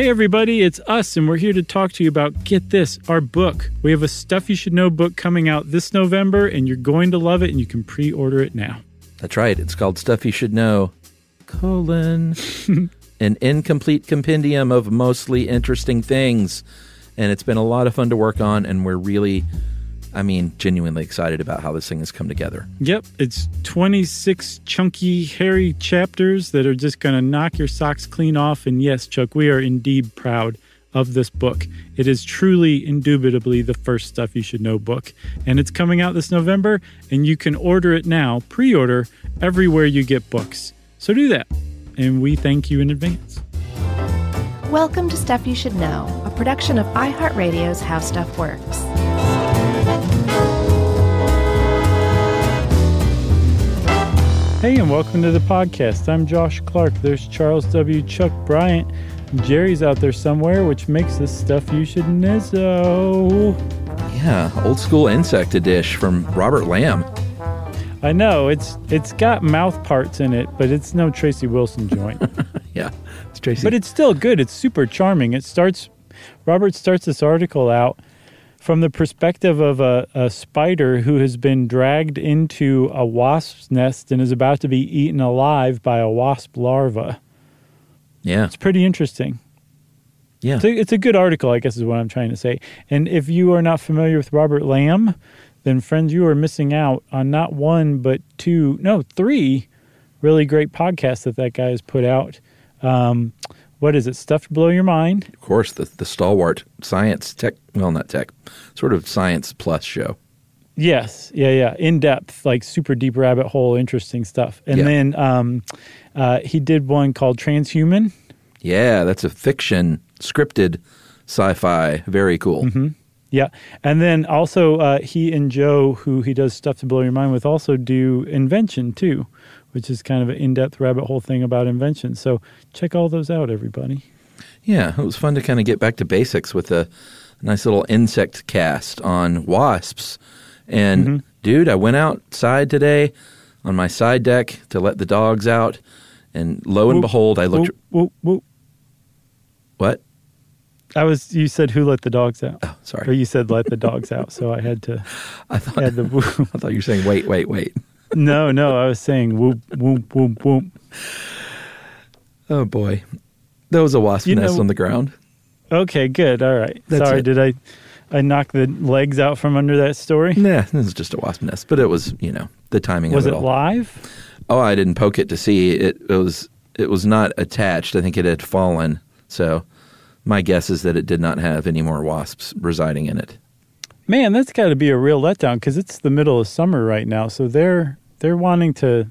Hey, everybody, it's us, and we're here to talk to you about Get This, our book. We have a Stuff You Should Know book coming out this November, and you're going to love it, and you can pre order it now. That's right. It's called Stuff You Should Know, colon, an incomplete compendium of mostly interesting things. And it's been a lot of fun to work on, and we're really, I mean, genuinely excited about how this thing has come together. Yep, it's 26 chunky, hairy chapters that are just going to knock your socks clean off. And yes, Chuck, we are indeed proud of this book. It is truly, indubitably the first Stuff You Should Know book. And it's coming out this November, and you can order it now, pre order, everywhere you get books. So do that. And we thank you in advance. Welcome to Stuff You Should Know, a production of iHeartRadio's How Stuff Works. Hey, and welcome to the podcast. I'm Josh Clark. There's Charles W. Chuck Bryant. Jerry's out there somewhere, which makes this stuff you should know. Yeah, old school insect dish from Robert Lamb. I know it's it's got mouth parts in it, but it's no Tracy Wilson joint. Yeah, it's Tracy. but it's still good. It's super charming. It starts. Robert starts this article out from the perspective of a, a spider who has been dragged into a wasp's nest and is about to be eaten alive by a wasp larva. yeah, It's pretty interesting. yeah. It's a, it's a good article, I guess, is what I'm trying to say. And if you are not familiar with Robert Lamb, then friends, you are missing out on not one but two, no, three really great podcasts that that guy has put out. Um, what is it? Stuff to blow your mind. Of course, the the stalwart science tech. Well, not tech, sort of science plus show. Yes, yeah, yeah, in depth, like super deep rabbit hole, interesting stuff. And Yeah. then um, uh, he did one called Transhuman. Yeah, that's a fiction scripted sci-fi. Very cool. Yeah, and then also uh, he and Joe, who he does stuff to blow your mind with, also do invention too, which is kind of an in-depth rabbit hole thing about invention. So check all those out, everybody. Yeah, it was fun to kind of get back to basics with a nice little insect cast on wasps. And mm-hmm. dude, I went outside today on my side deck to let the dogs out, and lo and Whoop, behold, I looked. Whoop, whoop, whoop. What? I was. You said who let the dogs out? Oh, sorry. Or you said let the dogs out. So I had to. I thought Had the. I thought you were saying wait, wait, wait. No, no. I was saying whoop, whoop, whoop, whoop. Oh boy, that was a wasp You nest know- on the ground. Okay, good. All right. That's Sorry, it. did I? I knocked the legs out from under that story. Nah, it was just a wasp nest, but it was you know the timing Was of it it live? Oh, I didn't poke it to see. It, it was it was not attached. I think it had fallen. So my guess is that it did not have any more wasps residing in it. Man, that's got to be a real letdown because it's the middle of summer right now. So they're they're wanting to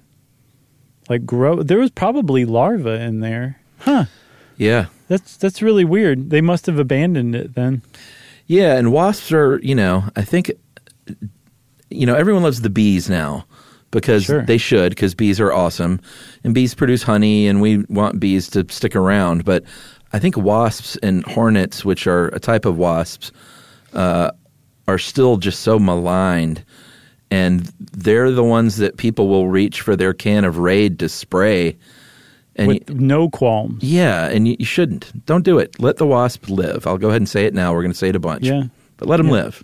like grow. There was probably larvae in there, huh? Yeah. That's that's really weird. They must have abandoned it then. Yeah, and wasps are, you know, I think you know, everyone loves the bees now because Sure. they should because bees are awesome and bees produce honey and we want bees to stick around, but I think wasps and hornets, which are a type of wasps, uh, are still just so maligned and they're the ones that people will reach for their can of Raid to spray. And with y- no qualms. yeah, and you, you shouldn't. Don't do it. Let the wasp live. I'll go ahead and say it now. We're going to say it a bunch. Yeah. But let them Yeah. live.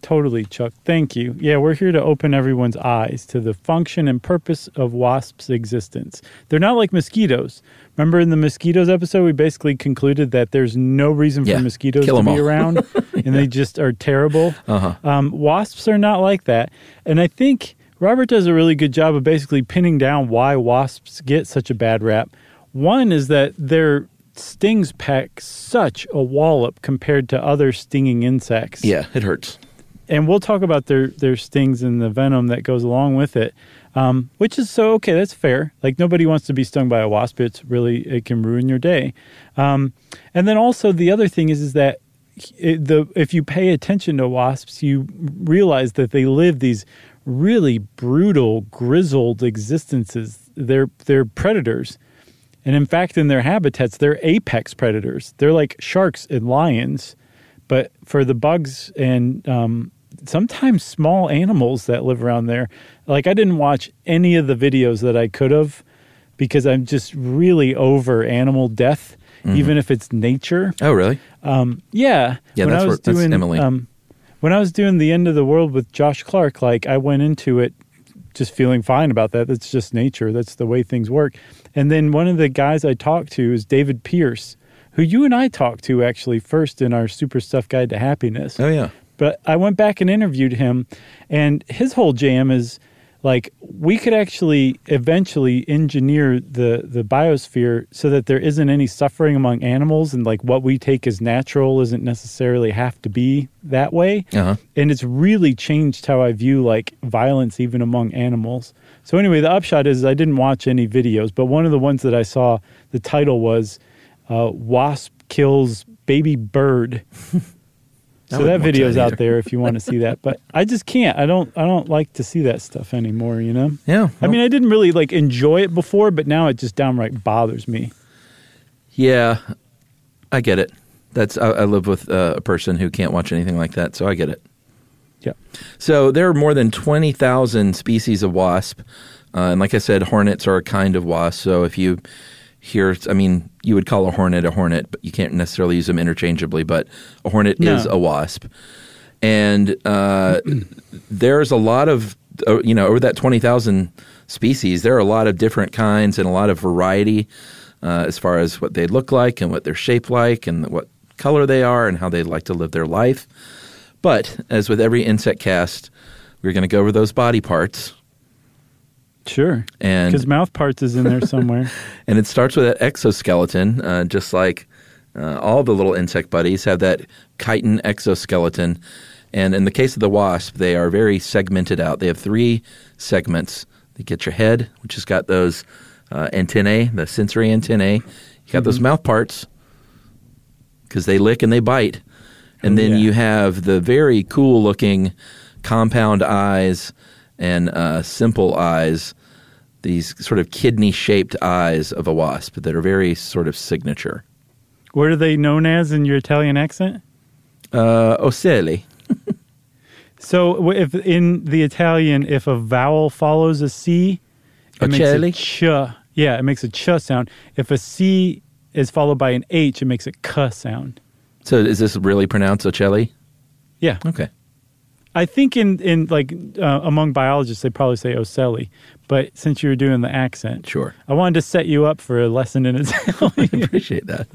Totally, Chuck. Thank you. Yeah, we're here to open everyone's eyes to the function and purpose of wasps' existence. They're not like mosquitoes. Remember in the mosquitoes episode, we basically concluded that there's no reason Yeah, for mosquitoes to be all. around, and they just are terrible. Uh-huh. Um, wasps are not like that, and I think Robert does a really good job of basically pinning down why wasps get such a bad rap. One is that their stings pack such a wallop compared to other stinging insects Yeah, it hurts. and we'll talk about their their stings and the venom that goes along with it. Um, which is so okay. That's fair. Like nobody wants to be stung by a wasp. It's really it can ruin your day. Um, and then also the other thing is is that it, the if you pay attention to wasps, you realize that they live these really brutal, grizzled existences. They're they're predators. And in fact, in their habitats, they're apex predators. They're like sharks and lions, but for the bugs and um, sometimes small animals that live around there, like I didn't watch any of the videos that I could have because I'm just really over animal death. even if it's nature. Oh, really? Yeah, Yeah, when that's I where- was that's doing Emily. Um, when I was doing the end of the world with Josh Clark, like I went into it just feeling fine about that. That's just nature. That's the way things work. And then one of the guys I talked to is David Pearce, who you and I talked to actually first in our Super Stuff Guide to Happiness. Oh, yeah. But I went back and interviewed him, and his whole jam is like we could actually eventually engineer the the biosphere so that there isn't any suffering among animals, and like what we take as natural isn't necessarily have to be that way. Uh-huh. And it's really changed how I view like violence even among animals. So anyway, the upshot is I didn't watch any videos, but one of the ones that I saw, the title was uh, "Wasp kills baby bird." I so that video's that out there if you want to see that. But I just can't. I don't. I don't like to see that stuff anymore. You know. Yeah. I mean, I didn't really like enjoy it before, but now it just downright bothers me. Yeah, I get it. That's I, I live with uh, a person who can't watch anything like that, so I get it. Yeah. So there are more than twenty thousand species of wasp, uh, and like I said, hornets are a kind of wasp. So if you hear, I mean, you would call a hornet a hornet, but you can't necessarily use them interchangeably. But a hornet No. is a wasp, and uh, there's a lot of uh, you know over that twenty thousand species, there are a lot of different kinds and a lot of variety uh, as far as what they look like and what they're shaped like and what color they are and how they like to live their life. But as with every insect cast, we're going to go over those body parts, Sure. And- because mouth parts is in there somewhere. and it starts with that exoskeleton, uh, just like uh, all the little insect buddies have that chitin exoskeleton. And in the case of the wasp, they are very segmented out. They have three segments. They get your head, which has got those uh, antennae, the sensory antennae. You got those mouth parts because they lick and they bite. And Oh, then yeah. you have the very cool looking compound eyes and uh, simple eyes, these sort of kidney shaped eyes of a wasp that are very sort of signature. what are they known as in your Italian accent? Uh, ocelli. So if in the Italian, if a vowel follows a C, it makes a Ocelli? ch. Yeah, it makes a ch sound. If a C is followed by an H, it makes a k sound. So is this really pronounced ocelli? Yeah, Okay. I think in in like uh, among biologists they probably say ocelli, but since you were doing the accent, Sure. I wanted to set you up for a lesson in Italian. Appreciate that.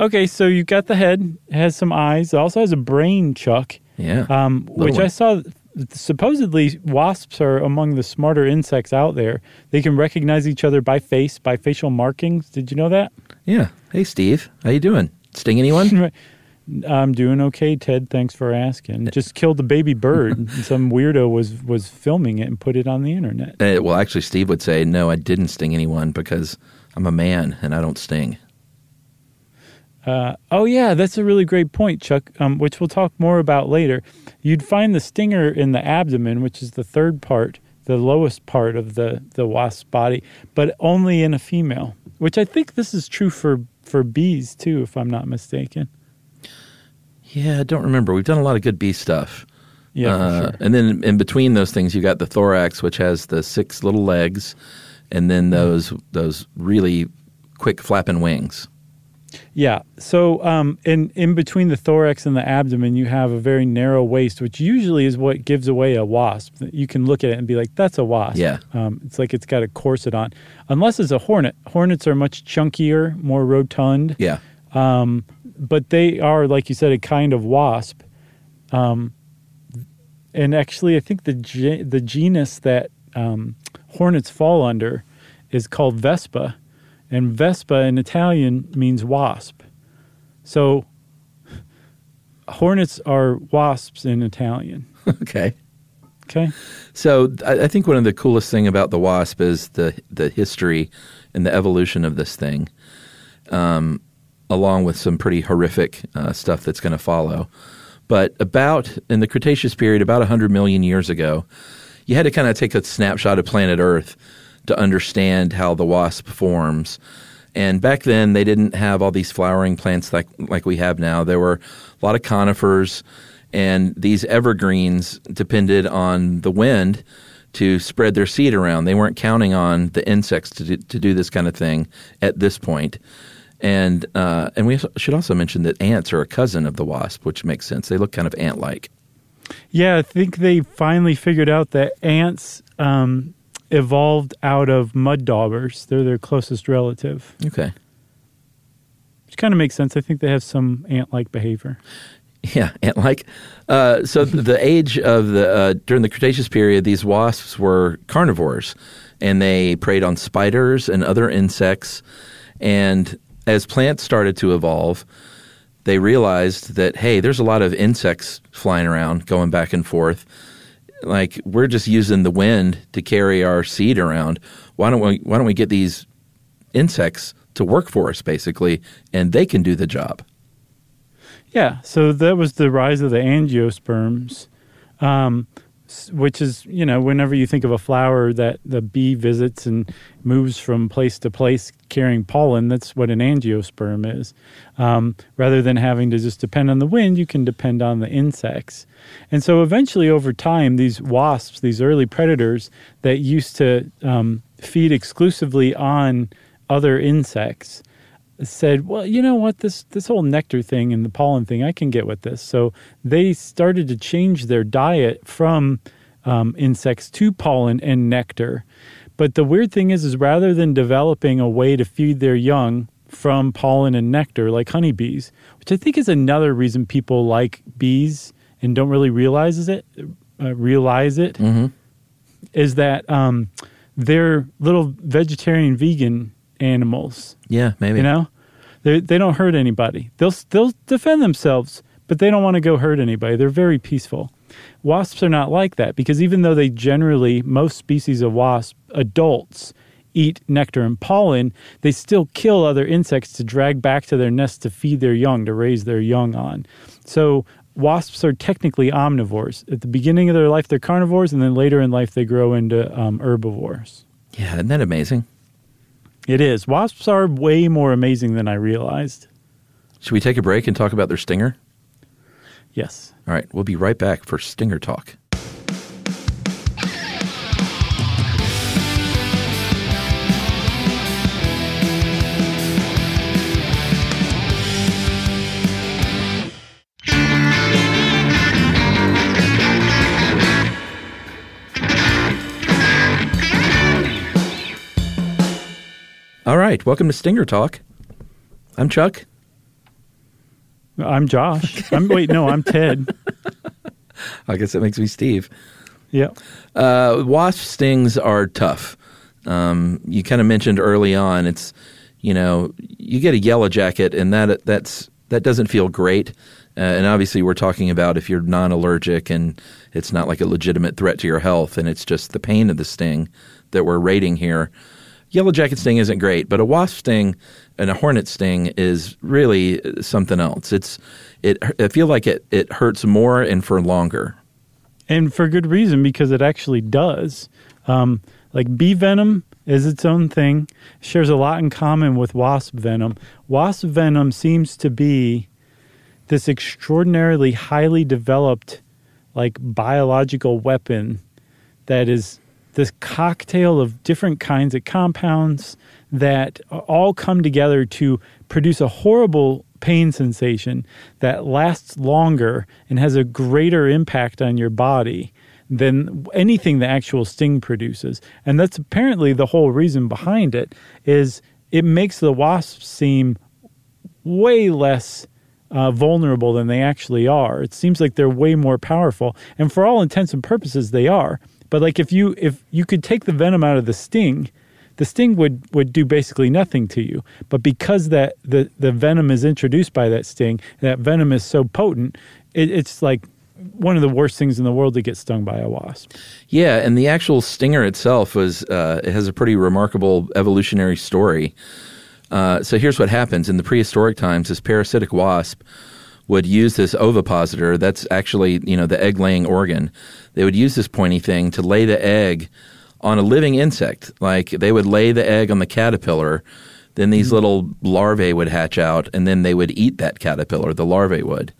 okay, so you've got the head, it has some eyes, it also has a brain, Chuck. Yeah. um, which I saw. Supposedly, wasps are among the smarter insects out there. They can recognize each other by face, by facial markings. Did you know that? Yeah. Hey, Steve. How you doing? Sting anyone? I'm doing okay, Ted. Thanks for asking. Just killed the baby bird. and Some weirdo was was filming it and put it on the internet. Uh, well, actually, Steve would say, no, I didn't sting anyone because I'm a man and I don't sting. Uh, oh yeah, that's a really great point, Chuck. Um, which we'll talk more about later. You'd find the stinger in the abdomen, which is the third part, the lowest part of the the wasp's body, but only in a female. Which I think this is true for for bees too, if I'm not mistaken. Yeah, I don't remember. We've done a lot of good bee stuff. Yeah, Uh, sure. And then in between those things, you got the thorax, which has the six little legs, and then those those really quick flapping wings. Yeah. So, um, in in between the thorax and the abdomen, you have a very narrow waist, which usually is what gives away a wasp. You can look at it and be like, "That's a wasp." Yeah. Um, it's like it's got a corset on, unless it's a hornet. Hornets are much chunkier, more rotund, Yeah. But they are, like you said, a kind of wasp. Um, and actually, I think the ge- the genus that um, hornets fall under is called Vespa, and Vespa in Italian means wasp. So hornets are wasps in Italian. okay. Okay. So I, I think one of the coolest thing about the wasp is the the history and the evolution of this thing, um, along with some pretty horrific uh, stuff that's going to follow. But about in the Cretaceous period, about hundred million years ago, you had to kind of take a snapshot of planet Earth to understand how the wasp forms. And back then, they didn't have all these flowering plants like like we have now. There were a lot of conifers, and these evergreens depended on the wind to spread their seed around. They weren't counting on the insects to do, to do this kind of thing at this point. And uh, and we should also mention that ants are a cousin of the wasp, which makes sense. They look kind of ant-like. Yeah, I think they finally figured out that ants um, evolved out of mud daubers. They're their closest relative, Okay. which kind of makes sense. I think they have some ant-like behavior. Yeah, ant-like. Uh, so the age of the uh, during the Cretaceous period, these wasps were carnivores, and they preyed on spiders and other insects. And as plants started to evolve, they realized that hey, there's a lot of insects flying around, going back and forth. Like we're just using the wind to carry our seed around. Why don't we? Why don't we get these insects to work for us, basically, and they can do the job? Yeah, so that was the rise of the angiosperms, um, which is, you know, whenever you think of a flower that the bee visits and moves from place to place carrying pollen, that's what an angiosperm is. Um, rather than having to just depend on the wind, you can depend on the insects. And so eventually, over time, these wasps, these early predators that used to um, feed exclusively on other insects, said, "Well, you know what? This this whole nectar thing and the pollen thing, I can get with this." So they started to change their diet from um, insects to pollen and nectar. But the weird thing is, is rather than developing a way to feed their young from pollen and nectar, like honeybees, which I think is another reason people like bees and don't really realize it, uh, realize it, is that um, they're little vegetarian, vegan animals. Yeah, maybe. You know, they they don't hurt anybody. They'll they'll defend themselves, but they don't want to go hurt anybody. They're very peaceful. Wasps are not like that because even though they generally most species of wasp adults eat nectar and pollen, they still kill other insects to drag back to their nest to feed their young, to raise their young on. So wasps are technically omnivores. At the beginning of their life, they're carnivores, and then later in life, they grow into um, herbivores. Yeah, isn't that amazing? It is. Wasps are way more amazing than I realized. Should we take a break and talk about their stinger? Yes. All right, we'll be right back for Stinger Talk. All right, welcome to Stinger Talk. I'm Chuck. I'm Josh. I'm wait, no, I'm Ted. I guess that makes me Steve. Yeah. Uh, wasp stings are tough. Um, you kind of mentioned early on, it's you know you get a yellow jacket, and that that's that doesn't feel great. Uh, and obviously, we're talking about if you're non-allergic and it's not like a legitimate threat to your health, and it's just the pain of the sting that we're rating here. Yellow jacket sting isn't great, but a wasp sting and a hornet sting is really something else. It's it. I feel like it it hurts more and for longer. And for good reason, because it actually does. Um, like bee venom is its own thing, shares a lot in common with wasp venom. Wasp venom seems to be this extraordinarily highly developed, like biological weapon that is this cocktail of different kinds of compounds that all come together to produce a horrible pain sensation that lasts longer and has a greater impact on your body than anything the actual sting produces. And that's apparently the whole reason behind it is it makes the wasps seem way less uh, vulnerable than they actually are. It seems like they're way more powerful, and for all intents and purposes, they are. But like if you if you could take the venom out of the sting, the sting would would do basically nothing to you. But because that the the venom is introduced by that sting, that venom is so potent, it, it's like one of the worst things in the world to get stung by a wasp. Yeah, and the actual stinger itself was uh, it has a pretty remarkable evolutionary story. Uh, so here's what happens in the prehistoric times: this parasitic wasp would use this ovipositor. That's actually you know the egg laying organ. They would use this pointy thing to lay the egg on a living insect. Like they would lay the egg on the caterpillar. Then these hmm. little larvae would hatch out, and then they would eat that caterpillar. The larvae would.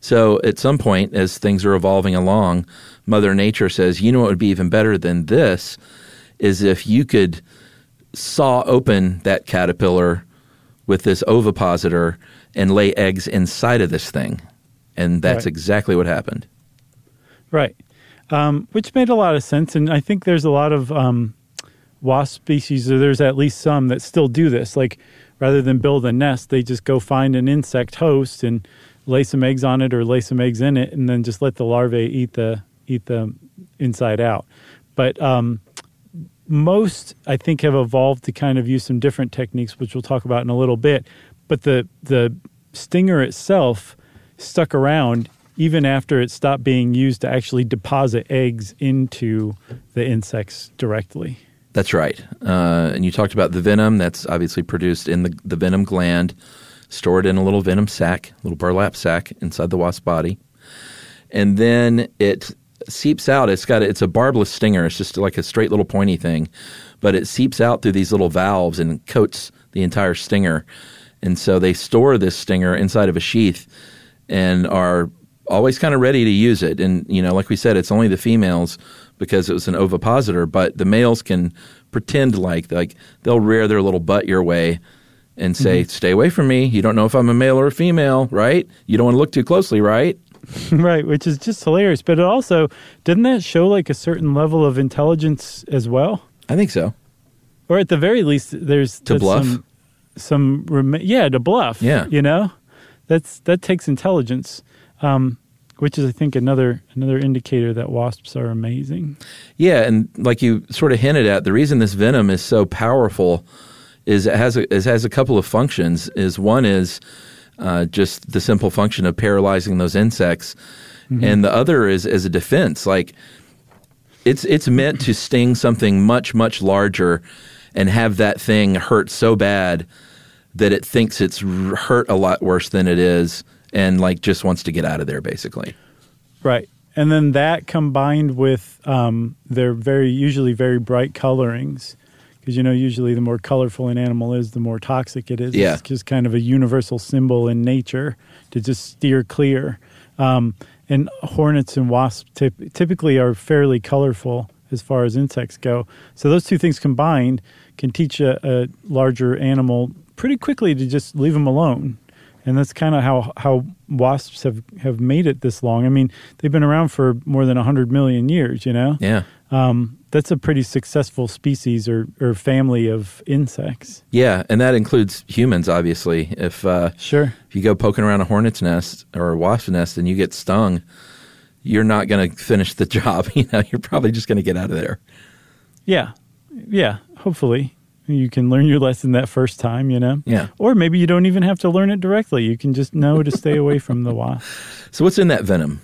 So at some point, as things are evolving along, Mother Nature says, you know what would be even better than this is if you could saw open that caterpillar with this ovipositor and lay eggs inside of this thing. And that's Right. exactly what happened. Right. Um, which made a lot of sense. And I think there's a lot of um, wasp species, or there's at least some that still do this. Like rather than build a nest, they just go find an insect host and lay some eggs on it or lay some eggs in it and then just let the larvae eat the eat the inside out. But um, most I think have evolved to kind of use some different techniques, which we'll talk about in a little bit. But the the stinger itself stuck around even after it stopped being used to actually deposit eggs into the insects directly. That's right. Uh, and you talked about the venom that's obviously produced in the, the venom gland, stored in a little venom sac, little burlap sac inside the wasp body. And then it seeps out. It's got it's a barbless stinger. It's just like a straight little pointy thing, but it seeps out through these little valves and coats the entire stinger. And so they store this stinger inside of a sheath and are always kind of ready to use it. And you know, like we said, it's only the females because it was an ovipositor, but the males can pretend like like they'll rear their little butt your way and say, mm-hmm. "Stay away from me. You don't know if I'm a male or a female, right? You don't want to look too closely, right?" right, which is just hilarious. But it also didn't that show like a certain level of intelligence as well? I think so. Or at the very least, there's To bluff? Some, some rem- yeah, to bluff. Yeah. you know, that's that takes intelligence, um, which is I think another another indicator that wasps are amazing. Yeah, and like you sort of hinted at, the reason this venom is so powerful is it has a, it has a couple of functions. Is one is uh, just the simple function of paralyzing those insects, and the other is as a defense. Like it's it's meant to sting something much much larger, and have that thing hurt so bad that it thinks it's hurt a lot worse than it is, and like just wants to get out of there, basically. Right. And then that combined with um, their very usually very bright colorings, because you know usually the more colorful an animal is, the more toxic it is. Yeah. It's just kind of a universal symbol in nature to just steer clear. Um, and hornets and wasps typ- typically are fairly colorful as far as insects go. So those two things combined can teach a, a larger animal pretty quickly to just leave them alone. And that's kind of how, how wasps have, have made it this long. I mean, they've been around for more than 100 million years, you know? Yeah. Um, that's a pretty successful species or, or family of insects. Yeah, and that includes humans, obviously. If uh, Sure. if you go poking around a hornet's nest or a wasp nest and you get stung, you're not going to finish the job. You know, you're probably just going to get out of there. Yeah. Yeah. Hopefully you can learn your lesson that first time, you know? Yeah. Or maybe you don't even have to learn it directly. You can just know to stay away from the wasp. So what's in that venom?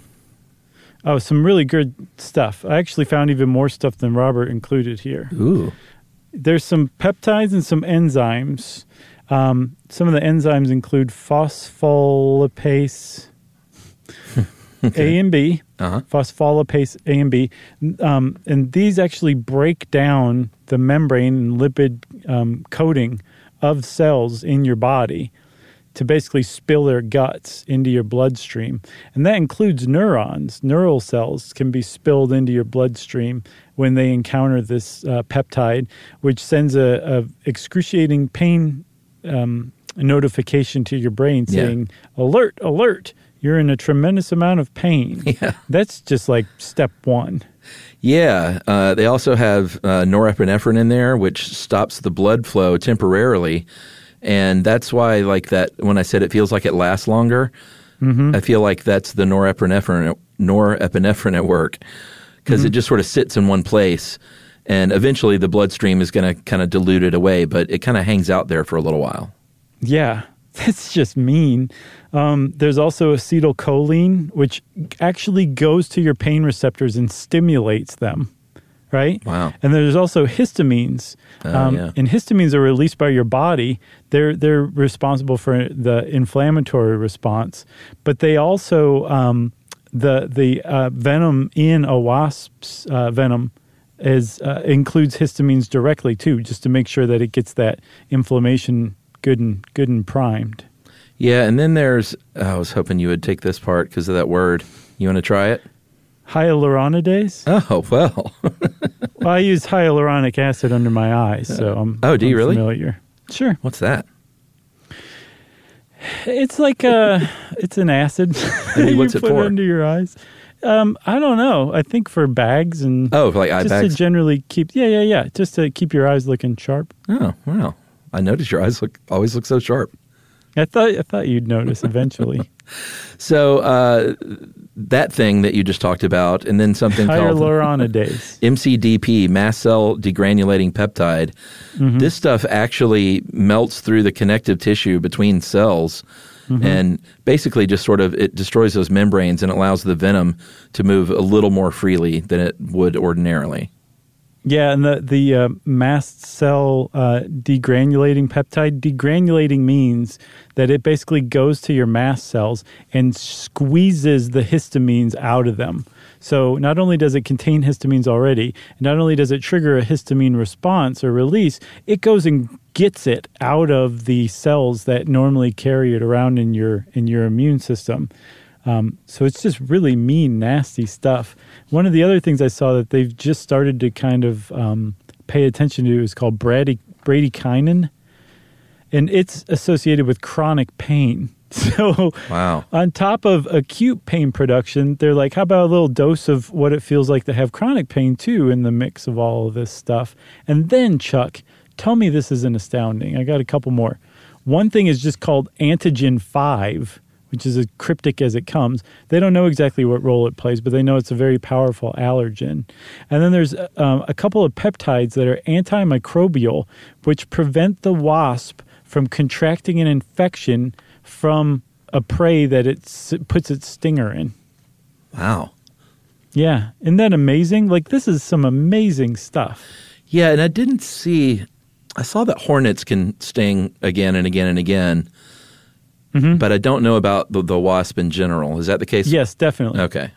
Oh, some really good stuff. I actually found even more stuff than Robert included here. Ooh, There's some peptides and some enzymes. Um, some of the enzymes include phospholipase A and B, Uh-huh. phospholipase A and B, um, and these actually break down the membrane and lipid um, coating of cells in your body to basically spill their guts into your bloodstream. And that includes neurons. Neural cells can be spilled into your bloodstream when they encounter this uh, peptide, which sends a, a excruciating pain um, notification to your brain Yeah. saying, "Alert! Alert! You're in a tremendous amount of pain." Yeah. That's just like step one. yeah. Uh, they also have uh, norepinephrine in there, which stops the blood flow temporarily, and that's why, like that, when I said it feels like it lasts longer, I feel like that's the norepinephrine norepinephrine at work because it just sort of sits in one place. And eventually, the bloodstream is going to kind of dilute it away, but it kind of hangs out there for a little while. Yeah, that's just mean. Um, there's also acetylcholine, which actually goes to your pain receptors and stimulates them. Right. Wow. And there's also histamines, Oh, um, yeah. and histamines are released by your body. They're they're responsible for the inflammatory response, but they also um, the the uh, venom in a wasp's uh, venom is uh, includes histamines directly too, just to make sure that it gets that inflammation good and good and primed. Yeah, and then there's. I was hoping you would take this part because of that word. You want to try it? Hyaluronidase. Oh well. well, I use hyaluronic acid under my eyes, so I'm. Oh, do you I'm really? Familiar. Sure. What's that? It's like a, it's an acid. I mean, you what's it put for? under your eyes. Um, I don't know. I think for bags and Oh, like eye just bags. to generally keep. Yeah, yeah, yeah. Just to keep your eyes looking sharp. oh, wow. I noticed your eyes look always look so sharp. I thought I thought you'd notice eventually. So uh, that thing that you just talked about, and then something called lauronidase. MCDP, mast cell degranulating peptide. Mm-hmm. This stuff actually melts through the connective tissue between cells. Mm-hmm. And basically, just sort of it destroys those membranes and allows the venom to move a little more freely than it would ordinarily. Yeah, and the the uh, mast cell uh, degranulating peptide. Degranulating means that it basically goes to your mast cells and squeezes the histamines out of them. So not only does it contain histamines already, not only does it trigger a histamine response or release, it goes and gets it out of the cells that normally carry it around in your in your immune system. Um, so it's just really mean, nasty stuff. One of the other things I saw that they've just started to kind of um, pay attention to is called brady, bradykinin, and it's associated with chronic pain. So Wow. on top of acute pain production, they're like, how about a little dose of what it feels like to have chronic pain too in the mix of all of this stuff? And then, Chuck, tell me this isn't astounding. I got a couple more. One thing is just called antigen 5, which is as cryptic as it comes. They don't know exactly what role it plays, but they know it's a very powerful allergen. And then there's um, a couple of peptides that are antimicrobial, which prevent the wasp from contracting an infection from a prey that it s- puts its stinger in. Wow. Yeah, isn't that amazing? Like this is some amazing stuff. Yeah, and I didn't see. I saw that hornets can sting again and again and again, Mm-hmm. but I don't know about the, the wasp in general. Is that the case? Yes, definitely. Okay.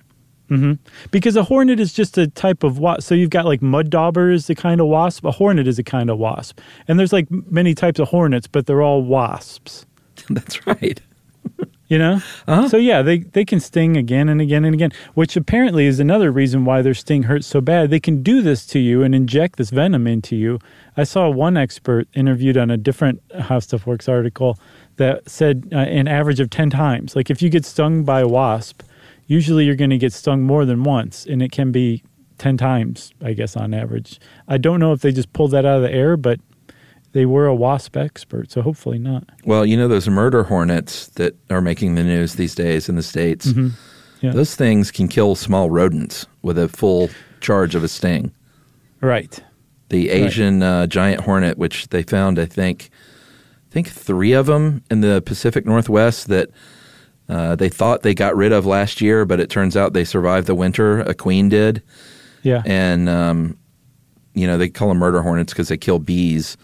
Because a hornet is just a type of wasp. So you've got like mud dauber is the kind of wasp. A hornet is a kind of wasp. And there's like many types of hornets, but they're all wasps. That's right. You know? Uh-huh. So yeah, they, they can sting again and again and again, which apparently is another reason why their sting hurts so bad. They can do this to you and inject this venom into you. I saw one expert interviewed on a different How Stuff Works article that said uh, an average of 10 times. Like if you get stung by a wasp, usually you're going to get stung more than once, and it can be 10 times, I guess, on average. I don't know if they just pulled that out of the air, but they were a wasp expert, so hopefully not. Well, you know those murder hornets that are making the news these days in the states. Mm-hmm. Yeah. Those things can kill small rodents with a full charge of a sting. Right. The Asian uh, giant hornet, which they found, I think, think three of them in the Pacific Northwest that uh, they thought they got rid of last year, but it turns out they survived the winter. A queen did, Yeah. and um, you know they call them murder hornets because they kill bees.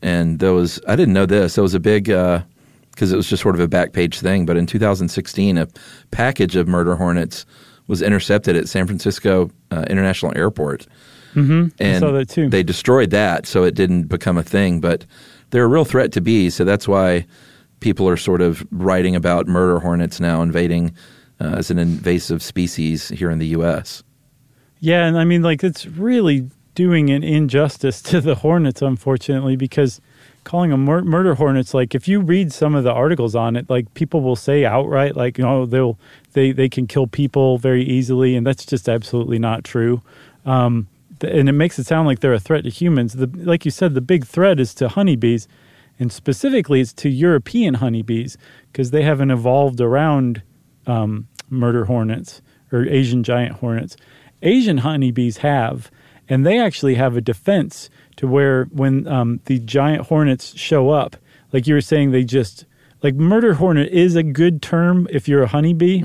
And those, I didn't know this. There was a big because it was just sort of a back page thing. But in 2016, a package of murder hornets was intercepted at San Francisco uh, International Airport. Mm-hmm. And saw that too. They destroyed that, so it didn't become a thing. But they're a real threat to bees, so that's why people are sort of writing about murder hornets now invading uh, as an invasive species here in the U.S. Yeah, and I mean, like, it's really doing an injustice to the hornets, unfortunately, because calling them mur- murder hornets, like, if you read some of the articles on it, like, people will say outright, like, you know they'll they they can kill people very easily, and that's just absolutely not true. Um, and it makes it sound like they're a threat to humans. The, like you said, the big threat is to honeybees, and specifically, it's to European honeybees because they haven't evolved around um, murder hornets or Asian giant hornets. Asian honeybees have, and they actually have a defense to where when um, the giant hornets show up, like you were saying, they just like murder hornet is a good term if you're a honeybee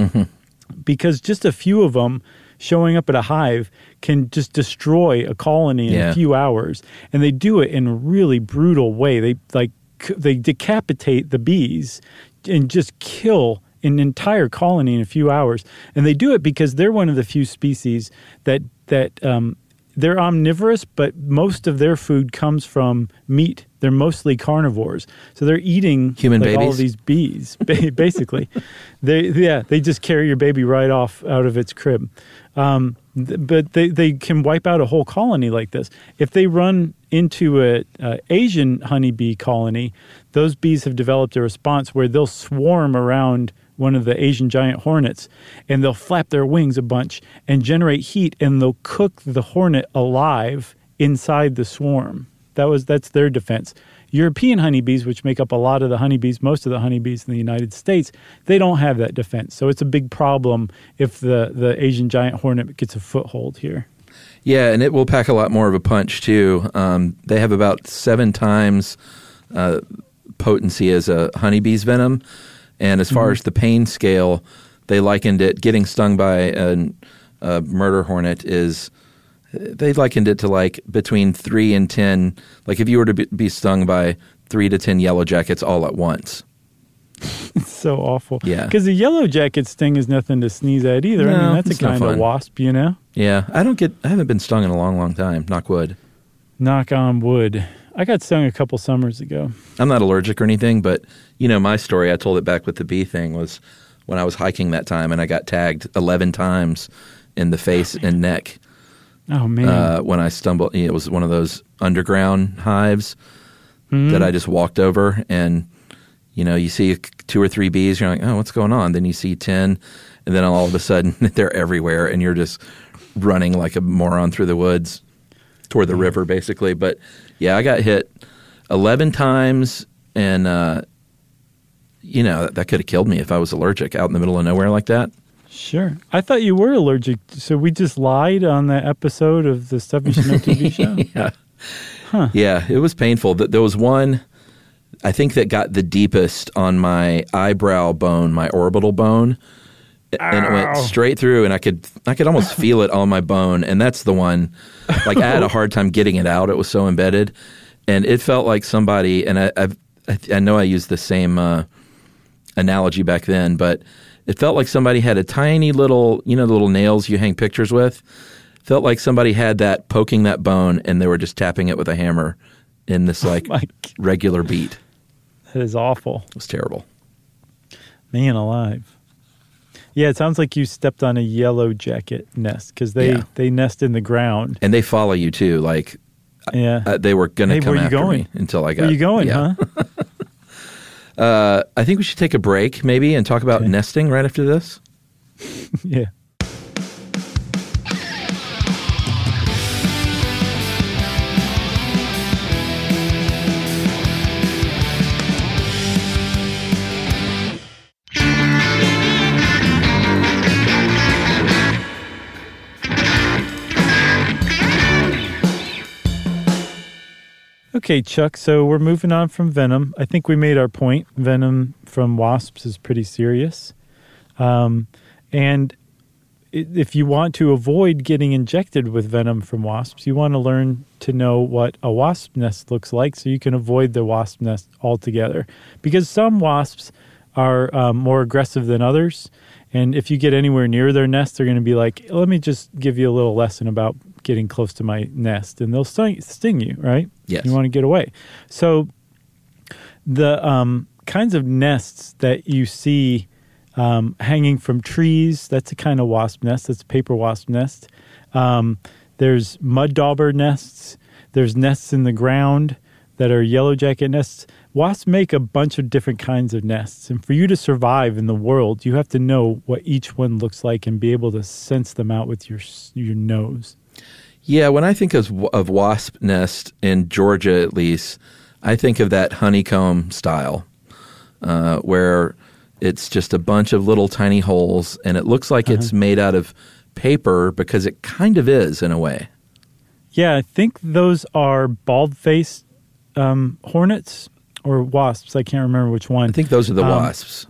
because just a few of them showing up at a hive can just destroy a colony in Yeah. a few hours and they do it in a really brutal way they like they decapitate the bees and just kill an entire colony in a few hours and they do it because they're one of the few species that that um, they're omnivorous, but most of their food comes from meat. They're mostly carnivores, so they're eating Human like, all babies? of these bees. Basically, they yeah they just carry your baby right off out of its crib. Um, th- but they they can wipe out a whole colony like this if they run into a, a Asian honeybee colony, those bees have developed a response where they'll swarm around one of the Asian giant hornets and they'll flap their wings a bunch and generate heat and they'll cook the hornet alive inside the swarm. That was that's their defense. European honeybees, which make up a lot of the honeybees, most of the honeybees in the United States, they don't have that defense. So it's a big problem if the, the Asian giant hornet gets a foothold here. Yeah, and it will pack a lot more of a punch too. Um, they have about seven times uh, potency as a honeybee's venom, and as far mm-hmm. as the pain scale, they likened it getting stung by a, a murder hornet is they likened it to like between three and ten. Like if you were to be stung by three to ten yellow jackets all at once. it's so awful. Yeah, because the yellow jacket sting is nothing to sneeze at either. No, I mean, that's a kind of wasp, you know. Yeah, I don't get. I haven't been stung in a long, long time. Knock wood. Knock on wood. I got stung a couple summers ago. I'm not allergic or anything, but you know my story. I told it back with the bee thing was when I was hiking that time and I got tagged 11 times in the face oh, and neck Oh man! Uh, when I stumbled, it was one of those underground hives mm-hmm. that I just walked over, and you know, you see two or three bees, you're like, oh, what's going on? Then you see ten, and then all of a sudden they're everywhere, and you're just running like a moron through the woods toward the mm-hmm. river, basically. But yeah, I got hit eleven times, and uh, you know that could have killed me if I was allergic out in the middle of nowhere like that. Sure. I thought you were allergic. So we just lied on the episode of the Stuff You Should Know TV show? yeah. Huh. Yeah, it was painful. There was one, I think, that got the deepest on my eyebrow bone, my orbital bone. Ow. And it went straight through, and I could I could almost feel it on my bone. And that's the one. Like I had a hard time getting it out; it was so embedded, and it felt like somebody. And I I've, i know I used the same uh, analogy back then, but it felt like somebody had a tiny little, you know, the little nails you hang pictures with. Felt like somebody had that poking that bone and they were just tapping it with a hammer in this oh like oh regular beat. That is awful. It was terrible. Man alive. Yeah, it sounds like you stepped on a yellow jacket nest because they, yeah. they nest in the ground and they follow you too. Like, yeah, uh, they were going to hey, come after going? me until I got. Where are you going? Yeah. Huh? Uh, I think we should take a break maybe and talk about okay. nesting right after this. yeah. Okay, Chuck. So we're moving on from venom. I think we made our point. Venom from wasps is pretty serious. Um, and if you want to avoid getting injected with venom from wasps, you want to learn to know what a wasp nest looks like so you can avoid the wasp nest altogether. Because some wasps are um, more aggressive than others. And if you get anywhere near their nest, they're going to be like, let me just give you a little lesson about getting close to my nest. And they'll sting, sting you, right? Yes. You want to get away. So the um, kinds of nests that you see um, hanging from trees, that's a kind of wasp nest. That's a paper wasp nest. Um, there's mud dauber nests. There's nests in the ground that are yellow jacket nests. Wasps make a bunch of different kinds of nests, and for you to survive in the world, you have to know what each one looks like and be able to sense them out with your your nose. Yeah, when I think of, of wasp nest in Georgia, at least, I think of that honeycomb style, uh, where it's just a bunch of little tiny holes, and it looks like uh-huh. it's made out of paper because it kind of is in a way. Yeah, I think those are bald faced um, hornets or wasps. I can't remember which one. I think those are the um, wasps.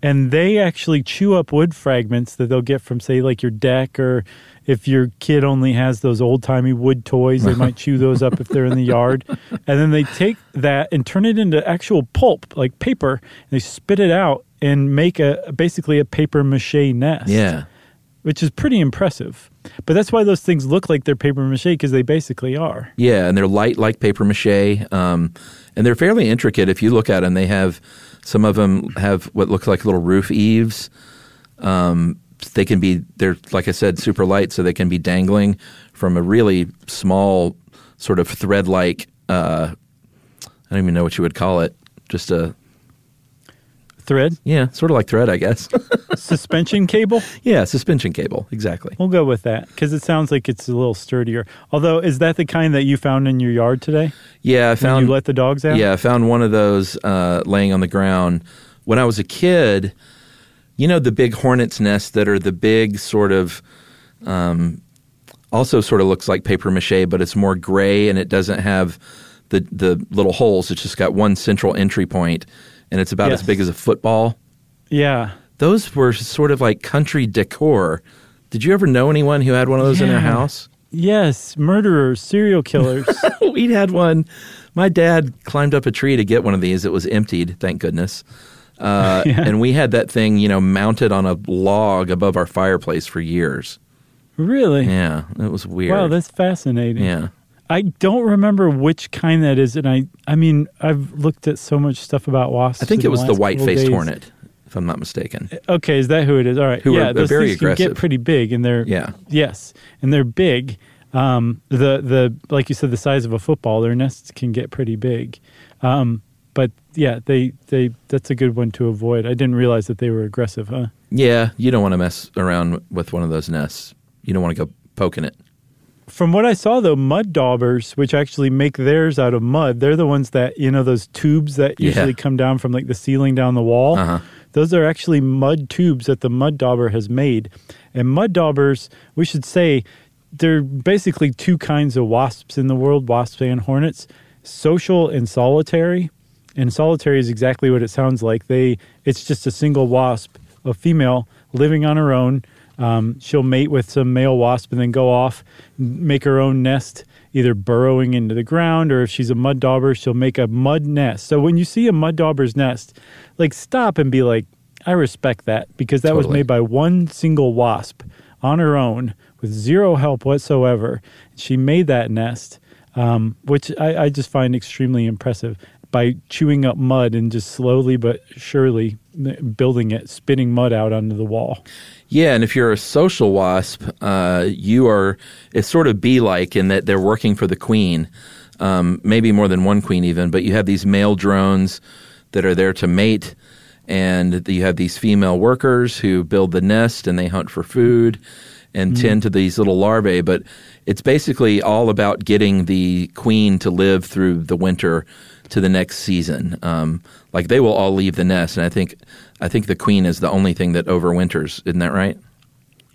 And they actually chew up wood fragments that they'll get from, say, like your deck, or if your kid only has those old timey wood toys, they might chew those up if they're in the yard. And then they take that and turn it into actual pulp, like paper, and they spit it out and make a basically a paper mache nest. Yeah. Which is pretty impressive. But that's why those things look like they're paper mache because they basically are. Yeah, and they're light like paper mache. Um, and they're fairly intricate if you look at them. They have some of them have what looks like little roof eaves. Um, they can be they're like I said super light, so they can be dangling from a really small sort of thread like. Uh, I don't even know what you would call it. Just a Thread, yeah, sort of like thread, I guess. suspension cable. yeah, suspension cable, exactly. We'll go with that because it sounds like it's a little sturdier. Although, is that the kind that you found in your yard today? Yeah, I found you let the dogs out? Yeah, I found one of those uh, laying on the ground when I was a kid. You know the big hornets' nests that are the big sort of, um, also sort of looks like paper mache, but it's more gray and it doesn't have the the little holes. It's just got one central entry point, and it's about Yes. as big as a football. Yeah. Those were sort of like country decor. Did you ever know anyone who had one of those in their house? Yes. Murderers, serial killers. We'd had one. My dad climbed up a tree to get one of these. It was emptied, thank goodness. Uh, Yeah. And we had that thing, you know, mounted on a log above our fireplace for years. really? Yeah, it was weird. Wow, that's fascinating. yeah. I don't remember which kind that is, and I, I mean, I've looked at so much stuff about wasps. I think it was the last white faced hornet, if I'm not mistaken. Okay, is that who it is? All right. Who yeah, they're those very things can get pretty big, and they're Yeah. yes, and they're big. Um, the the like you said, the size of a football. Their nests can get pretty big. Um, but yeah, they they that's a good one to avoid. I didn't realize that they were aggressive, huh? Yeah, you don't want to mess around with one of those nests. You don't want to go poking it. From what I saw, though, mud daubers, which actually make theirs out of mud, they're the ones that you know those tubes that Yeah. usually come down from like the ceiling down the wall. Uh-huh. Those are actually mud tubes that the mud dauber has made. And mud daubers, we should say, there are basically two kinds of wasps in the world: wasps and hornets, social and solitary. And solitary is exactly what it sounds like. They, it's just a single wasp, a female living on her own. Um, she'll mate with some male wasp and then go off, make her own nest, either burrowing into the ground or if she's a mud dauber, she'll make a mud nest. So when you see a mud dauber's nest, like stop and be like, I respect that because that was made by one single wasp on her own with zero help whatsoever. She made that nest, um, which I, I just find extremely impressive by chewing up mud and just slowly but surely building it, spitting mud out onto the wall. Yeah, and if you're a social wasp, uh, you are it's sort of bee like in that they're working for the queen, um, maybe more than one queen even. But you have these male drones that are there to mate, and you have these female workers who build the nest and they hunt for food and tend to these little larvae. But it's basically all about getting the queen to live through the winter to the next season. Um, like they will all leave the nest, and I think I think the queen is the only thing that overwinters. Isn't that right?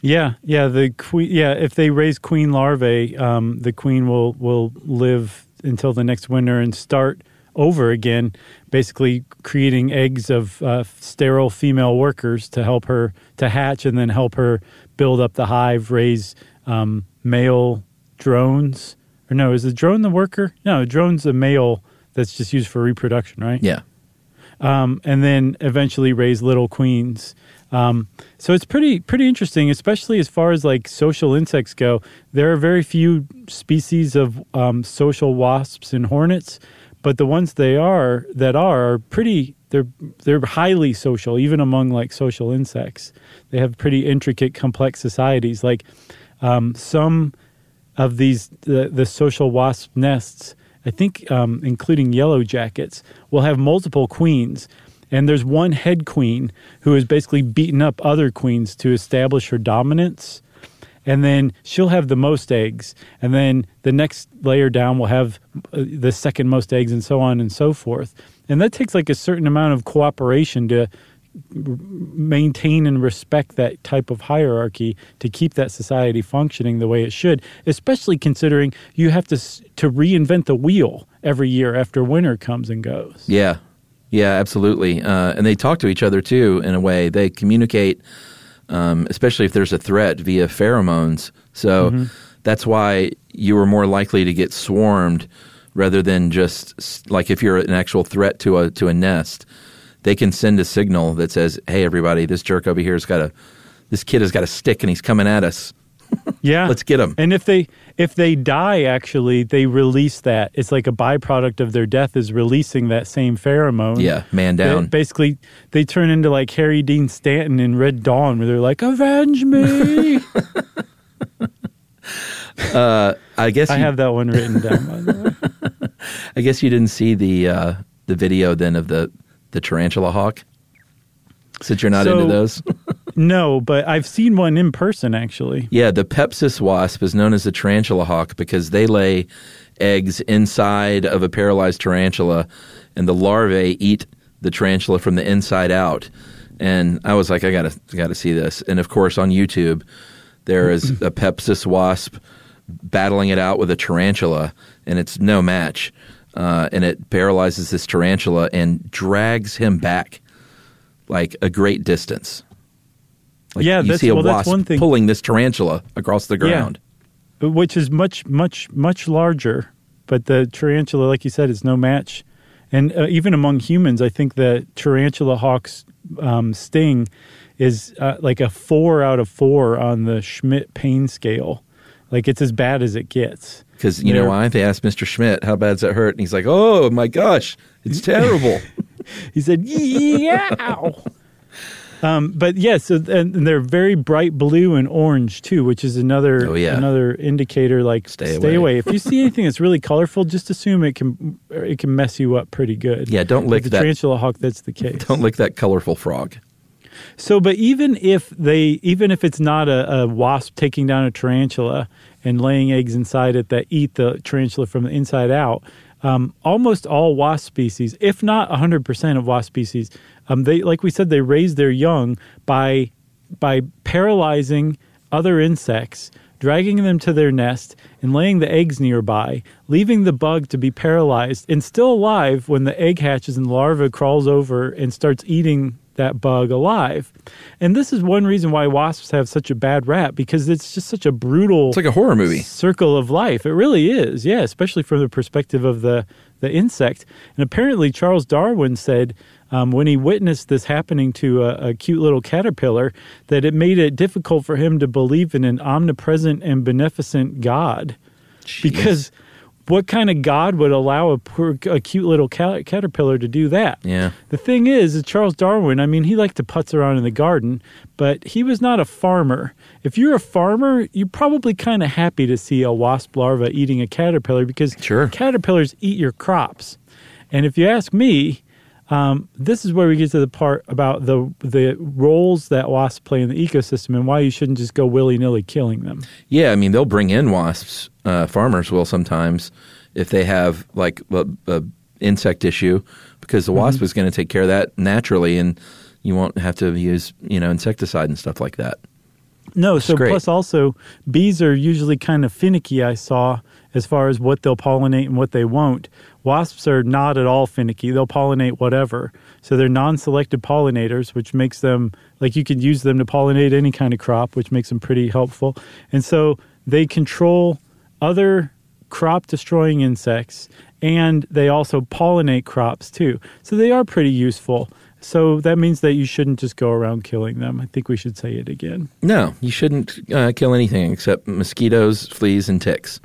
Yeah, yeah. The queen. Yeah, if they raise queen larvae, um, the queen will will live until the next winter and start over again, basically creating eggs of uh, sterile female workers to help her to hatch and then help her build up the hive, raise um, male drones. Or no, is the drone the worker? No, drone's a male that's just used for reproduction, right? Yeah. um, and then eventually raise little queens. Um, so it's pretty pretty interesting, especially as far as like social insects go. There are very few species of um, social wasps and hornets, but the ones they are that are are pretty. They're they're highly social, even among like social insects. They have pretty intricate, complex societies. Like um, some of these the, the social wasp nests i think um, including yellow jackets will have multiple queens. And there's one head queen who has basically beaten up other queens to establish her dominance. And then she'll have the most eggs. And then the next layer down will have uh, the second most eggs and so on and so forth. And that takes like a certain amount of cooperation to maintain and respect that type of hierarchy to keep that society functioning the way it should especially considering you have to to reinvent the wheel every year after winter comes and goes Yeah. Yeah, absolutely. Uh, and they talk to each other too, in a way. They communicate, um, especially if there's a threat via pheromones. So Mm-hmm. that's why you are more likely to get swarmed rather than just like if you're an actual threat to a to a nest. They can send a signal that says, "Hey, everybody, this jerk over here has got a this kid has got a stick and he's coming at us. yeah Let's get him." and if they if they die actually they release that it's like a byproduct of their death is releasing that same pheromone Yeah, man They- down. basically they turn into like harry dean stanton in red dawn where they're like avenge me I guess I you, have that one written down. By the way. I guess you didn't see the uh, the video then of the the tarantula hawk. Since you're not So- into those, No, but I've seen one in person actually. yeah, the Pepsis wasp is known as the tarantula hawk because they lay eggs inside of a paralyzed tarantula, and the larvae eat the tarantula from the inside out. And I was like, I gotta, I gotta see this. And of course, on YouTube, there is a Pepsis wasp battling it out with a tarantula, and it's no match. Uh, and it paralyzes this tarantula and drags him back like a great distance. Like Yeah, you see a well, wasp one thing. pulling this tarantula across the ground. which is much much much larger but the tarantula like you said is no match and uh, even among humans i think the tarantula hawk's um, sting is uh, like a four out of four on the schmidt pain scale like it's as bad as it gets Because you know why? They asked Mr. Schmidt, "How bad's that hurt?" And he's like, "Oh my gosh, it's terrible." he said yeah Um, but yes, yeah, so, and they're very bright blue and orange too, which is another Oh, yeah. another indicator. Like Stay away. away. if you see anything that's really colorful, just assume it can it can mess you up pretty good. Yeah, don't With lick the that- tarantula hawk. That's the case. Don't lick that colorful frog. So, but even if they, even if it's not a, a wasp taking down a tarantula and laying eggs inside it that eat the tarantula from the inside out, um, almost all wasp species, if not 100% of wasp species, um, they, like we said, they raise their young by by paralyzing other insects, dragging them to their nest, and laying the eggs nearby, leaving the bug to be paralyzed and still alive when the egg hatches and larva crawls over and starts eating that bug alive. And this is one reason why wasps have such a bad rap because it's just such a brutal It's like a horror movie. circle of life. It really is, yeah, especially from the perspective of the, the insect. And apparently, Charles Darwin said um, when he witnessed this happening to a, a cute little caterpillar that it made it difficult for him to believe in an omnipresent and beneficent God. Because what kind of God would allow a, poor, a cute little cat, caterpillar to do that? Yeah. The thing is, is Charles Darwin, I mean, he liked to putz around in the garden, but he was not a farmer. If you're a farmer, you're probably kind of happy to see a wasp larva eating a caterpillar because Sure. caterpillars eat your crops. And if you ask me, um, this is where we get to the part about the the roles that wasps play in the ecosystem and why you shouldn't just go willy nilly killing them. Yeah, I mean they'll bring in wasps. Uh, farmers will sometimes if they have like a, a insect issue because the wasp is going to take care of that naturally, and you won't have to use you know insecticide and stuff like that. No, so great. plus also bees are usually kind of finicky. I saw as far as what they'll pollinate and what they won't. Wasps are not at all finicky. They'll pollinate whatever. So they're non-selective pollinators, which makes them like you could use them to pollinate any kind of crop, which makes them pretty helpful. And so they control other crop destroying insects and they also pollinate crops too. So they are pretty useful. So that means that you shouldn't just go around killing them. I think we should say it again. No, you shouldn't uh, kill anything except mosquitoes, fleas, and ticks.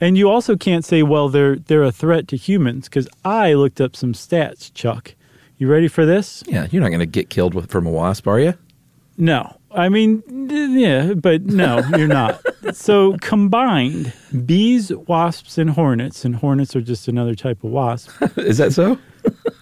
And you also can't say, well, they're they're a threat to humans because I looked up some stats, Chuck. You ready for this? Yeah, you're not going to get killed with, from a wasp, are you? No. I mean, yeah, but no, you're not. So combined, bees, wasps, and hornets, and hornets are just another type of wasp. Is that so?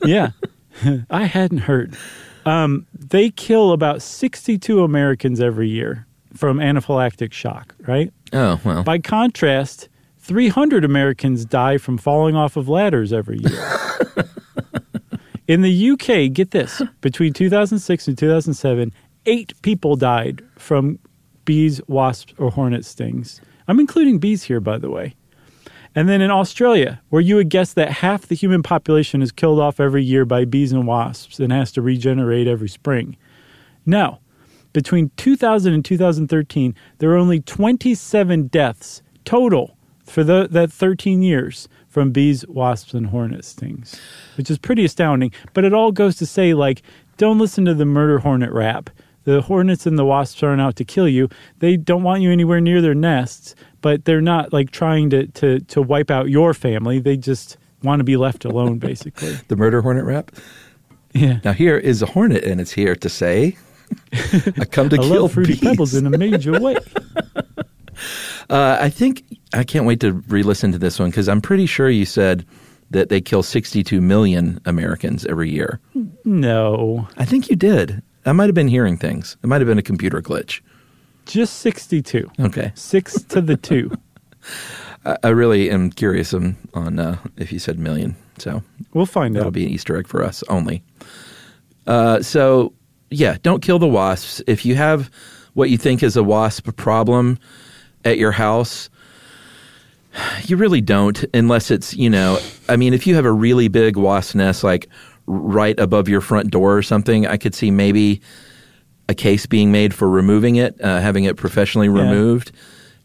yeah, I hadn't heard. Um, they kill about 62 Americans every year from anaphylactic shock, right? Oh well. By contrast, 300 Americans die from falling off of ladders every year. In the UK, get this, between 2006 and 2007, eight people died from bees, wasps, or hornet stings. I'm including bees here, by the way. And then in Australia, where you would guess that half the human population is killed off every year by bees and wasps and has to regenerate every spring. No. Between 2000 and 2013, there were only 27 deaths total for the, that 13 years from bees, wasps, and hornet stings, which is pretty astounding. But it all goes to say, like, don't listen to the murder hornet rap. The hornets and the wasps aren't out to kill you. They don't want you anywhere near their nests, but they're not like trying to, to, to wipe out your family. They just want to be left alone, basically. The murder hornet rap. Yeah. Now here is a hornet, and it's here to say, "I come to I kill love fruity bees." pebbles in a major way. Uh, I think I can't wait to re-listen to this one because I'm pretty sure you said that they kill 62 million Americans every year. No, I think you did. I might have been hearing things. It might have been a computer glitch. just 62. Okay. Six to the two. I, I really am curious on, on uh, if you said million. So We'll find out. that'll be an Easter egg for us only. Uh, so yeah, don't kill the wasps. If you have what you think is a wasp problem at your house, you really don't, unless it's you know. I mean, if you have a really big wasp nest, like right above your front door or something, I could see maybe a case being made for removing it, uh, having it professionally removed.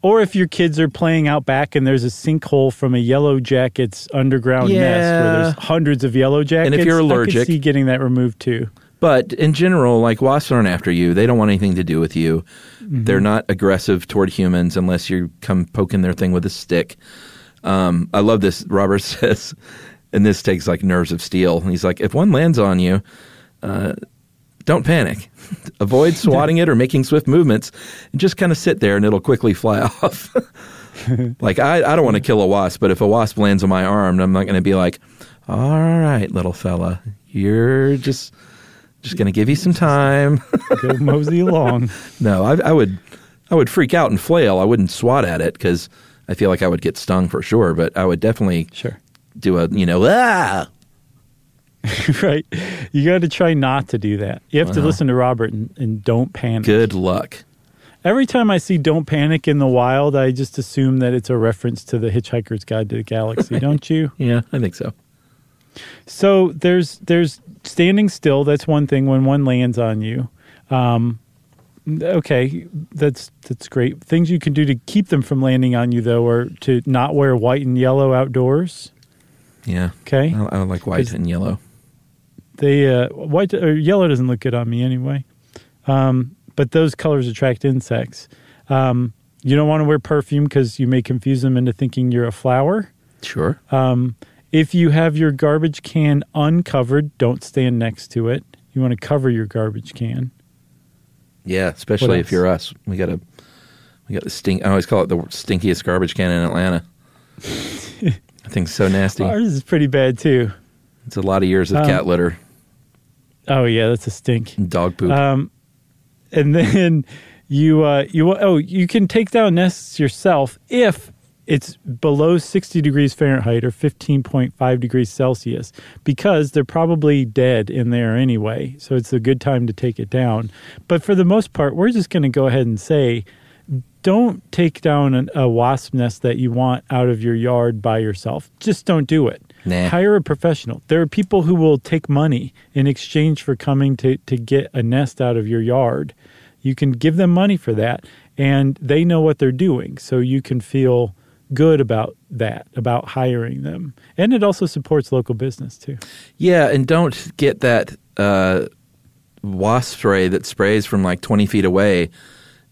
Or if your kids are playing out back and there's a sinkhole from a yellow jacket's underground nest where there's hundreds of yellow jackets. and if you're I allergic- could see getting that removed too. But in general, like wasps aren't after you. They don't want anything to do with you. They're not aggressive toward humans unless you come poking their thing with a stick. Um, I love this. Robert says, and this takes like nerves of steel. He's like, if one lands on you, uh, don't panic. Avoid swatting it or making swift movements, and just kind of sit there, and it'll quickly fly off. like I, I don't want to kill a wasp, but if a wasp lands on my arm, I'm not going to be like, all right, little fella, you're just just going to give you some time. Go mosey along. no, I, I would I would freak out and flail. I wouldn't swat at it because I feel like I would get stung for sure. But I would definitely Sure. Do a you know ah. right. You got to try not to do that. You have to listen to Robert and, and don't panic. Good luck. Every time I see "Don't Panic" in the wild, I just assume that it's a reference to the Hitchhiker's Guide to the Galaxy, don't you? Yeah, I think so. So there's there's standing still. That's one thing when one lands on you. Um, okay, that's that's great. Things you can do to keep them from landing on you, though, are to not wear white and yellow outdoors. Yeah. Okay, I, I like white and yellow. they uh, white or yellow doesn't look good on me anyway. Um, but those colors attract insects. Um, you don't want to wear perfume because you may confuse them into thinking you're a flower. Sure. Um, if you have your garbage can uncovered, don't stand next to it. You want to cover your garbage can. yeah, especially if you're us. We got a we got the stink. I always call it the stinkiest garbage can in Atlanta. I think it's so nasty. Ours is pretty bad too. It's a lot of years of Um, cat litter Oh yeah, that's a stink. dog poop. Um, and then you uh, you oh you can take down nests yourself if it's below 60 degrees Fahrenheit or 15.5 degrees Celsius because they're probably dead in there anyway. So it's a good time to take it down. But for the most part, we're just going to go ahead and say don't take down an, a wasp nest that you want out of your yard by yourself. Just don't do it. Nah. Hire a professional. There are people who will take money in exchange for coming to, to get a nest out of your yard. You can give them money for that, and they know what they're doing. So you can feel good about that, about hiring them. And it also supports local business, too. Yeah, and don't get that uh, wasp spray that sprays from like 20 feet away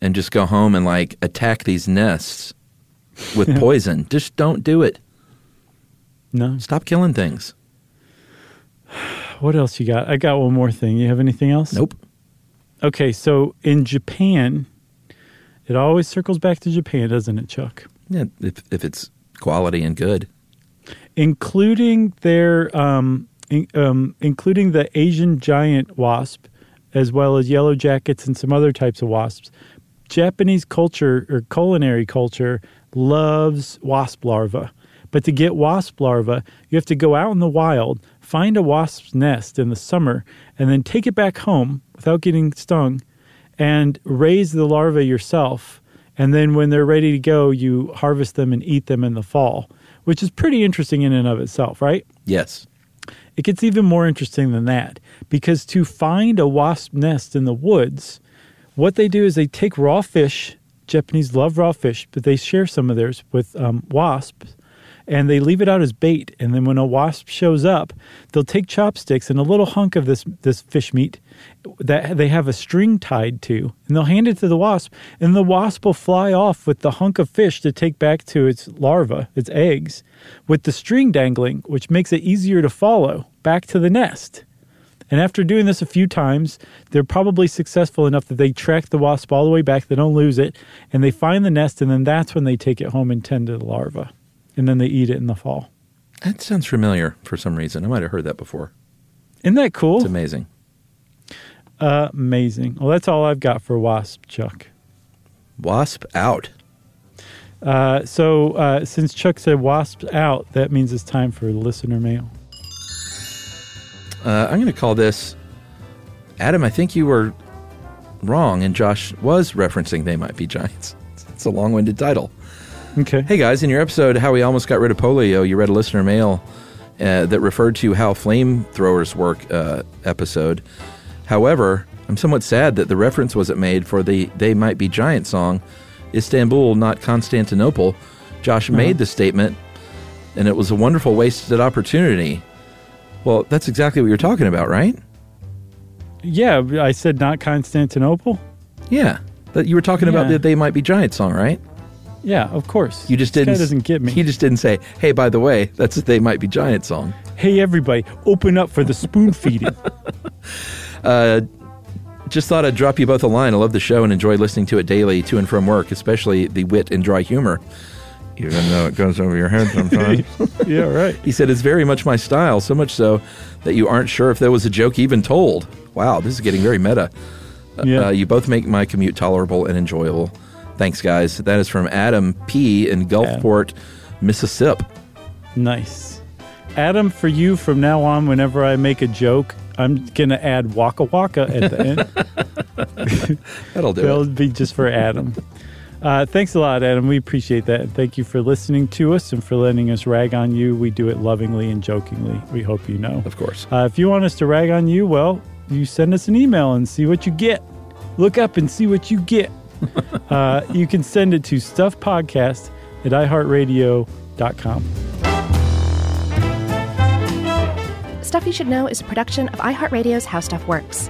and just go home and like attack these nests with poison. Just don't do it. No? Stop killing things. What else you got? I got one more thing. You have anything else? Nope. Okay, so in Japan, it always circles back to Japan, doesn't it, Chuck? Yeah, if, if it's quality and good. Including their, um, in, um, including the Asian giant wasp, as well as yellow jackets and some other types of wasps. Japanese culture or culinary culture loves wasp larvae. But to get wasp larvae, you have to go out in the wild, find a wasp's nest in the summer, and then take it back home without getting stung and raise the larvae yourself. And then when they're ready to go, you harvest them and eat them in the fall, which is pretty interesting in and of itself, right? Yes. It gets even more interesting than that because to find a wasp nest in the woods, what they do is they take raw fish. Japanese love raw fish, but they share some of theirs with um, wasps, and they leave it out as bait. And then when a wasp shows up, they'll take chopsticks and a little hunk of this this fish meat that they have a string tied to, and they'll hand it to the wasp, and the wasp will fly off with the hunk of fish to take back to its larva, its eggs, with the string dangling, which makes it easier to follow back to the nest. And after doing this a few times, they're probably successful enough that they track the wasp all the way back, they don't lose it, and they find the nest, and then that's when they take it home and tend to the larva. And then they eat it in the fall. That sounds familiar for some reason. I might have heard that before. Isn't that cool? It's amazing. amazing. Well, that's all I've got for wasp, Chuck. Wasp out. Uh, so uh, since Chuck said wasps out, that means it's time for listener mail. Uh, I'm going to call this Adam. I think you were wrong, and Josh was referencing They Might Be Giants. It's a long winded title. Okay. Hey guys, in your episode, How We Almost Got Rid of Polio, you read a listener mail uh, that referred to how flamethrowers work uh, episode. However, I'm somewhat sad that the reference wasn't made for the They Might Be Giant song, Istanbul, not Constantinople. Josh made the statement, and it was a wonderful wasted opportunity. Well, that's exactly what you're talking about, right? Yeah, I said not Constantinople. Yeah. That you were talking about that They Might Be Giant song, right? Yeah, of course. You just This didn't doesn't get me. You just didn't say, "Hey, by the way, that's a They Might Be Giant song." hey, everybody, open up for the spoon feeding. uh, Just thought I'd drop you both a line. I love the show and enjoy listening to it daily to and from work, especially the wit and dry humor. Even though it goes over your head sometimes. yeah, right. he said, It's very much my style, so much so that you aren't sure if there was a joke even told. Wow, this is getting very meta. Yeah. Uh, you both make my commute tolerable and enjoyable. Thanks, guys. That is from Adam P. in Gulfport, Mississippi. Nice. Adam, for you from now on, whenever I make a joke, I'm going to add waka waka at the end. That'll do That'll it. be just for Adam. Uh, thanks a lot, Adam. We appreciate that. And thank you for listening to us and for letting us rag on you. We do it lovingly and jokingly. We hope you know. Of course. Uh, if you want us to rag on you, well, you send us an email and see what you get. Look up and see what you get. uh, you can send it to stuffpodcast at iheartradio.com. Stuff You Should Know is a production of iHeartRadio's How Stuff Works.